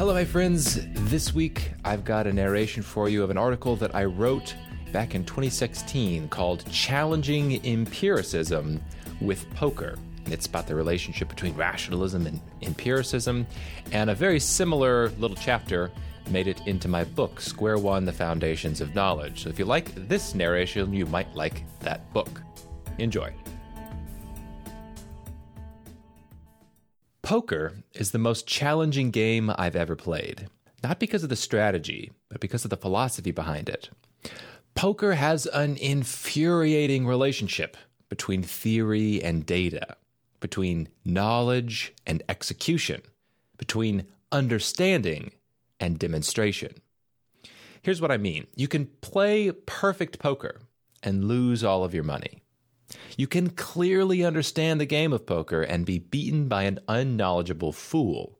Hello, my friends. This week I've got a narration for you of an article that I wrote back in 2016 called Challenging Empiricism with Poker. It's about the relationship between rationalism and empiricism, and a very similar little chapter made it into my book, Square One The Foundations of Knowledge. So if you like this narration, you might like that book. Enjoy. Poker is the most challenging game I've ever played. Not because of the strategy, but because of the philosophy behind it. Poker has an infuriating relationship between theory and data, between knowledge and execution, between understanding and demonstration. Here's what I mean you can play perfect poker and lose all of your money. You can clearly understand the game of poker and be beaten by an unknowledgeable fool.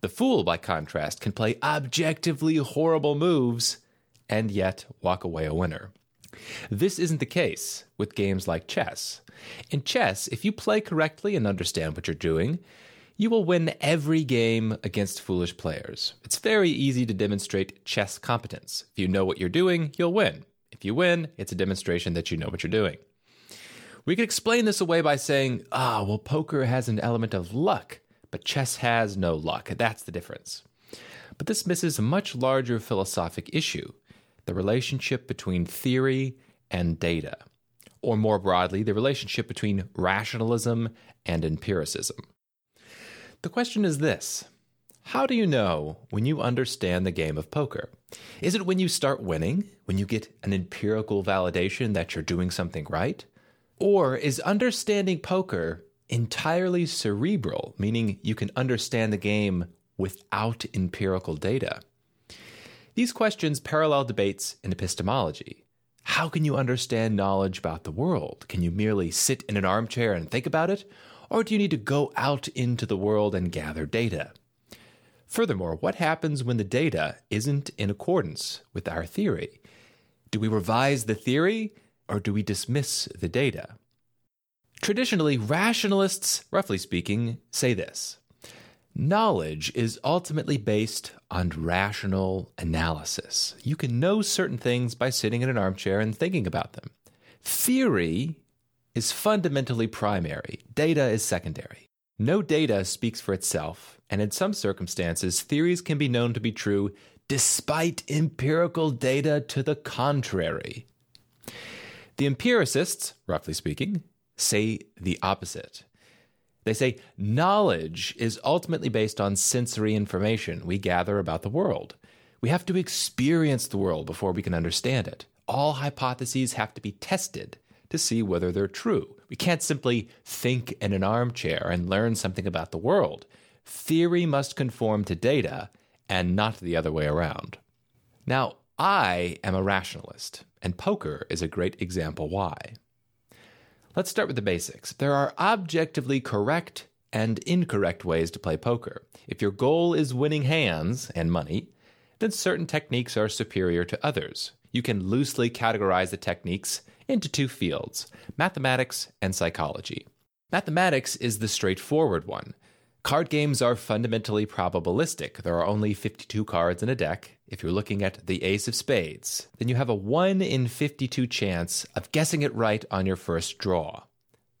The fool, by contrast, can play objectively horrible moves and yet walk away a winner. This isn't the case with games like chess. In chess, if you play correctly and understand what you're doing, you will win every game against foolish players. It's very easy to demonstrate chess competence. If you know what you're doing, you'll win. If you win, it's a demonstration that you know what you're doing. We could explain this away by saying, ah, well, poker has an element of luck, but chess has no luck. That's the difference. But this misses a much larger philosophic issue the relationship between theory and data, or more broadly, the relationship between rationalism and empiricism. The question is this How do you know when you understand the game of poker? Is it when you start winning, when you get an empirical validation that you're doing something right? Or is understanding poker entirely cerebral, meaning you can understand the game without empirical data? These questions parallel debates in epistemology. How can you understand knowledge about the world? Can you merely sit in an armchair and think about it? Or do you need to go out into the world and gather data? Furthermore, what happens when the data isn't in accordance with our theory? Do we revise the theory or do we dismiss the data? Traditionally, rationalists, roughly speaking, say this Knowledge is ultimately based on rational analysis. You can know certain things by sitting in an armchair and thinking about them. Theory is fundamentally primary, data is secondary. No data speaks for itself, and in some circumstances, theories can be known to be true despite empirical data to the contrary. The empiricists, roughly speaking, say the opposite. They say knowledge is ultimately based on sensory information we gather about the world. We have to experience the world before we can understand it. All hypotheses have to be tested to see whether they're true. We can't simply think in an armchair and learn something about the world. Theory must conform to data and not the other way around. Now, I am a rationalist, and poker is a great example why. Let's start with the basics. There are objectively correct and incorrect ways to play poker. If your goal is winning hands and money, then certain techniques are superior to others. You can loosely categorize the techniques into two fields mathematics and psychology. Mathematics is the straightforward one. Card games are fundamentally probabilistic. There are only 52 cards in a deck, if you're looking at the ace of spades, then you have a 1 in 52 chance of guessing it right on your first draw.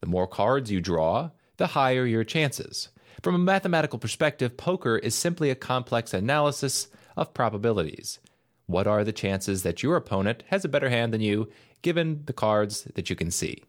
The more cards you draw, the higher your chances. From a mathematical perspective, poker is simply a complex analysis of probabilities. What are the chances that your opponent has a better hand than you, given the cards that you can see?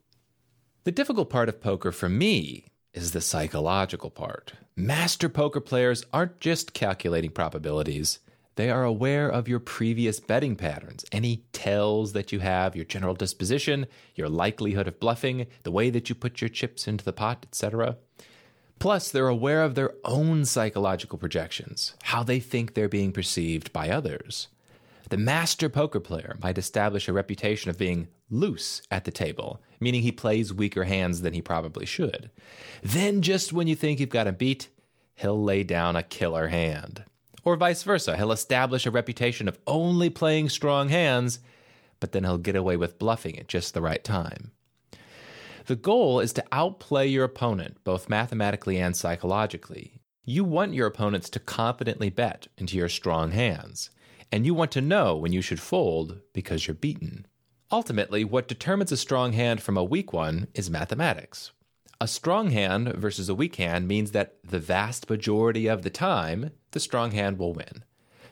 The difficult part of poker for me is the psychological part. Master poker players aren't just calculating probabilities, they are aware of your previous betting patterns, any tells that you have, your general disposition, your likelihood of bluffing, the way that you put your chips into the pot, etc. Plus, they're aware of their own psychological projections, how they think they're being perceived by others. The master poker player might establish a reputation of being loose at the table, meaning he plays weaker hands than he probably should. Then, just when you think you've got him beat, he'll lay down a killer hand or vice versa. He'll establish a reputation of only playing strong hands, but then he'll get away with bluffing at just the right time. The goal is to outplay your opponent, both mathematically and psychologically. You want your opponents to confidently bet into your strong hands, and you want to know when you should fold because you're beaten. Ultimately, what determines a strong hand from a weak one is mathematics. A strong hand versus a weak hand means that the vast majority of the time, the strong hand will win.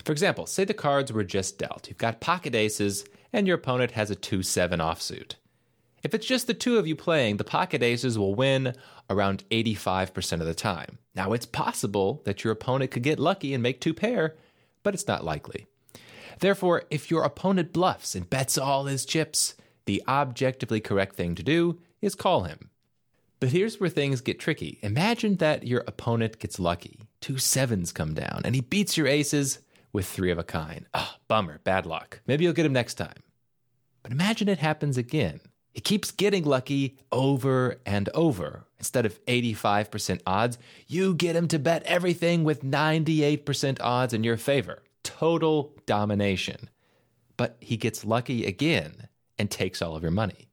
For example, say the cards were just dealt. You've got pocket aces, and your opponent has a 2 7 offsuit. If it's just the two of you playing, the pocket aces will win around 85% of the time. Now, it's possible that your opponent could get lucky and make two pair, but it's not likely. Therefore, if your opponent bluffs and bets all his chips, the objectively correct thing to do is call him. But here's where things get tricky. Imagine that your opponent gets lucky. Two sevens come down, and he beats your aces with three of a kind. Ah, oh, bummer, bad luck. Maybe you'll get him next time. But imagine it happens again. He keeps getting lucky over and over. Instead of 85% odds, you get him to bet everything with 98% odds in your favor. Total domination. But he gets lucky again and takes all of your money.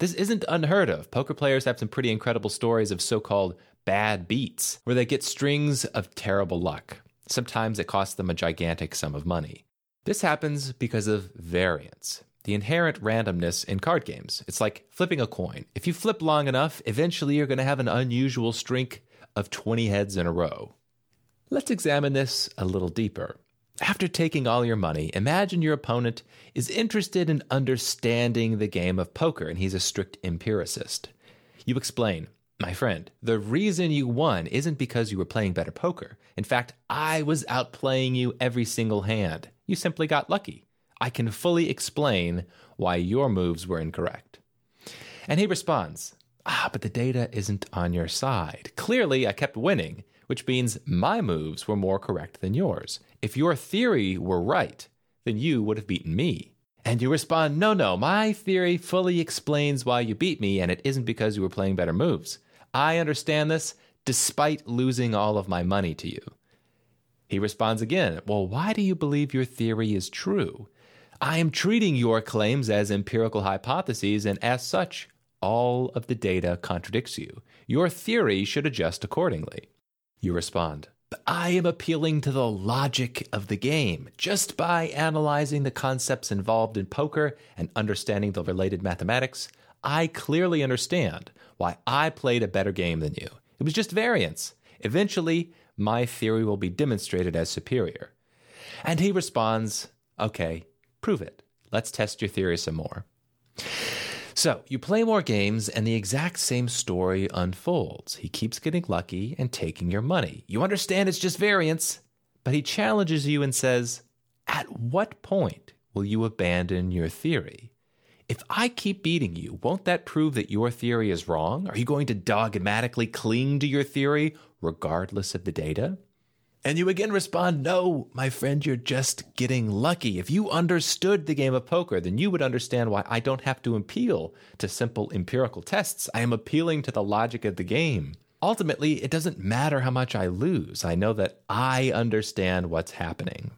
This isn't unheard of. Poker players have some pretty incredible stories of so called bad beats, where they get strings of terrible luck. Sometimes it costs them a gigantic sum of money. This happens because of variance the inherent randomness in card games. It's like flipping a coin. If you flip long enough, eventually you're going to have an unusual streak of 20 heads in a row. Let's examine this a little deeper. After taking all your money, imagine your opponent is interested in understanding the game of poker and he's a strict empiricist. You explain, my friend, the reason you won isn't because you were playing better poker. In fact, I was outplaying you every single hand. You simply got lucky. I can fully explain why your moves were incorrect. And he responds, Ah, but the data isn't on your side. Clearly, I kept winning, which means my moves were more correct than yours. If your theory were right, then you would have beaten me. And you respond, No, no, my theory fully explains why you beat me, and it isn't because you were playing better moves. I understand this despite losing all of my money to you. He responds again, Well, why do you believe your theory is true? I am treating your claims as empirical hypotheses, and as such, all of the data contradicts you. Your theory should adjust accordingly. You respond, I am appealing to the logic of the game. Just by analyzing the concepts involved in poker and understanding the related mathematics, I clearly understand why I played a better game than you. It was just variance. Eventually, my theory will be demonstrated as superior. And he responds, Okay, Prove it. Let's test your theory some more. So, you play more games, and the exact same story unfolds. He keeps getting lucky and taking your money. You understand it's just variance, but he challenges you and says, At what point will you abandon your theory? If I keep beating you, won't that prove that your theory is wrong? Are you going to dogmatically cling to your theory regardless of the data? And you again respond, No, my friend, you're just getting lucky. If you understood the game of poker, then you would understand why I don't have to appeal to simple empirical tests. I am appealing to the logic of the game. Ultimately, it doesn't matter how much I lose. I know that I understand what's happening.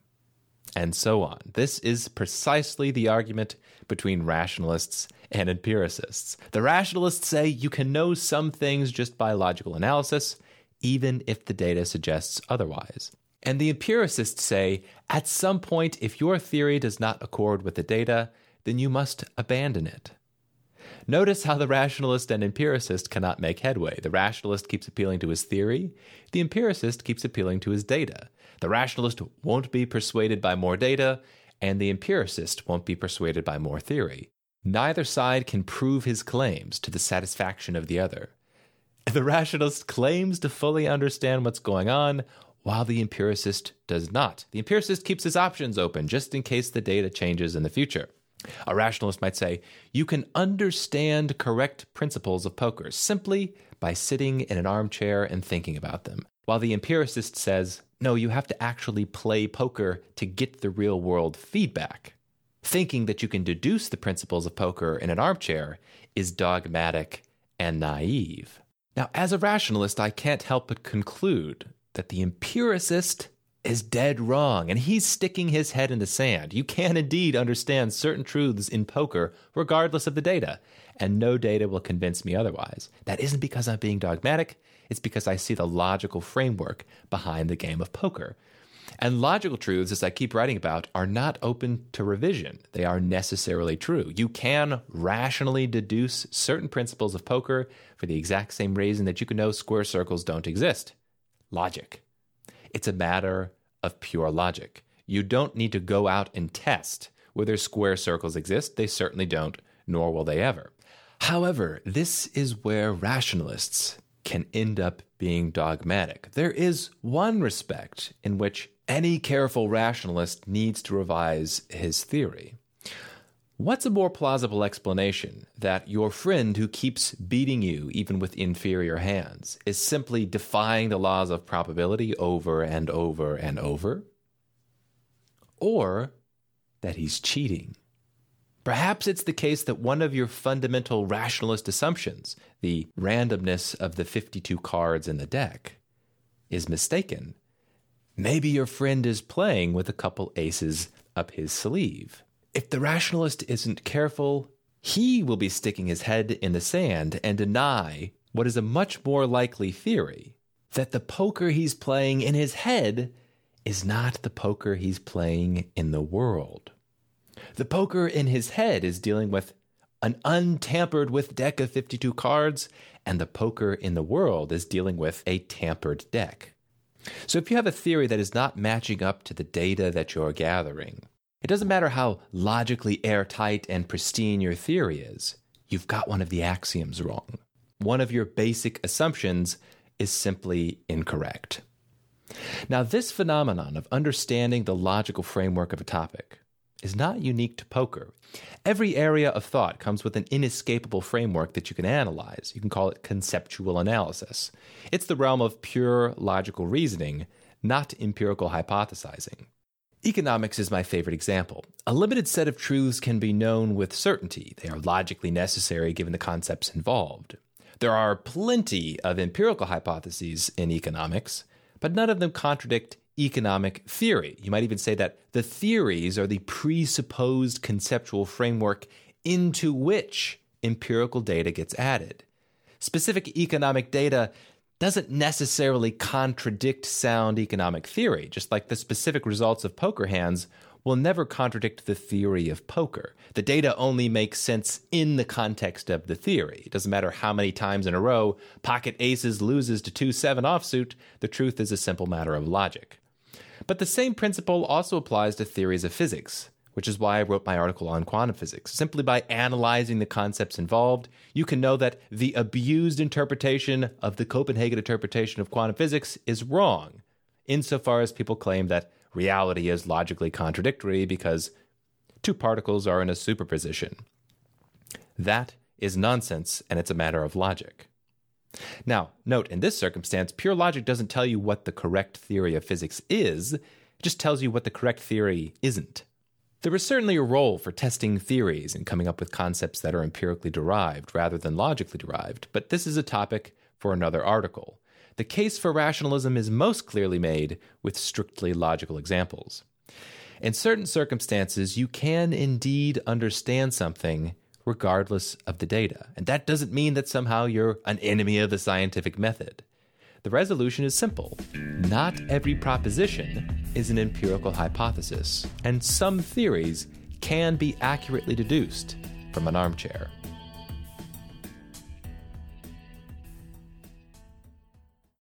And so on. This is precisely the argument between rationalists and empiricists. The rationalists say you can know some things just by logical analysis even if the data suggests otherwise. And the empiricists say at some point, if your theory does not accord with the data, then you must abandon it. Notice how the rationalist and empiricist cannot make headway. The rationalist keeps appealing to his theory, the empiricist keeps appealing to his data. The rationalist won't be persuaded by more data, and the empiricist won't be persuaded by more theory. Neither side can prove his claims to the satisfaction of the other. The rationalist claims to fully understand what's going on, while the empiricist does not. The empiricist keeps his options open just in case the data changes in the future. A rationalist might say, you can understand correct principles of poker simply by sitting in an armchair and thinking about them. While the empiricist says, no, you have to actually play poker to get the real world feedback. Thinking that you can deduce the principles of poker in an armchair is dogmatic and naive. Now, as a rationalist, I can't help but conclude that the empiricist is dead wrong and he's sticking his head in the sand. You can indeed understand certain truths in poker regardless of the data, and no data will convince me otherwise. That isn't because I'm being dogmatic, It's because I see the logical framework behind the game of poker. And logical truths, as I keep writing about, are not open to revision. They are necessarily true. You can rationally deduce certain principles of poker for the exact same reason that you can know square circles don't exist logic. It's a matter of pure logic. You don't need to go out and test whether square circles exist. They certainly don't, nor will they ever. However, this is where rationalists can end up being dogmatic. There is one respect in which any careful rationalist needs to revise his theory. What's a more plausible explanation that your friend who keeps beating you, even with inferior hands, is simply defying the laws of probability over and over and over? Or that he's cheating? Perhaps it's the case that one of your fundamental rationalist assumptions, the randomness of the 52 cards in the deck, is mistaken. Maybe your friend is playing with a couple aces up his sleeve. If the rationalist isn't careful, he will be sticking his head in the sand and deny what is a much more likely theory that the poker he's playing in his head is not the poker he's playing in the world. The poker in his head is dealing with an untampered with deck of 52 cards, and the poker in the world is dealing with a tampered deck. So if you have a theory that is not matching up to the data that you're gathering, it doesn't matter how logically airtight and pristine your theory is, you've got one of the axioms wrong. One of your basic assumptions is simply incorrect. Now, this phenomenon of understanding the logical framework of a topic is not unique to poker. Every area of thought comes with an inescapable framework that you can analyze. You can call it conceptual analysis. It's the realm of pure logical reasoning, not empirical hypothesizing. Economics is my favorite example. A limited set of truths can be known with certainty. They are logically necessary given the concepts involved. There are plenty of empirical hypotheses in economics, but none of them contradict economic theory. You might even say that the theories are the presupposed conceptual framework into which empirical data gets added. Specific economic data doesn't necessarily contradict sound economic theory, just like the specific results of poker hands will never contradict the theory of poker. The data only makes sense in the context of the theory. It doesn't matter how many times in a row pocket aces loses to 2 7 offsuit, the truth is a simple matter of logic. But the same principle also applies to theories of physics, which is why I wrote my article on quantum physics. Simply by analyzing the concepts involved, you can know that the abused interpretation of the Copenhagen interpretation of quantum physics is wrong, insofar as people claim that reality is logically contradictory because two particles are in a superposition. That is nonsense, and it's a matter of logic. Now, note in this circumstance, pure logic doesn't tell you what the correct theory of physics is, it just tells you what the correct theory isn't. There is certainly a role for testing theories and coming up with concepts that are empirically derived rather than logically derived, but this is a topic for another article. The case for rationalism is most clearly made with strictly logical examples. In certain circumstances, you can indeed understand something regardless of the data. And that doesn't mean that somehow you're an enemy of the scientific method. The resolution is simple. Not every proposition is an empirical hypothesis, and some theories can be accurately deduced from an armchair.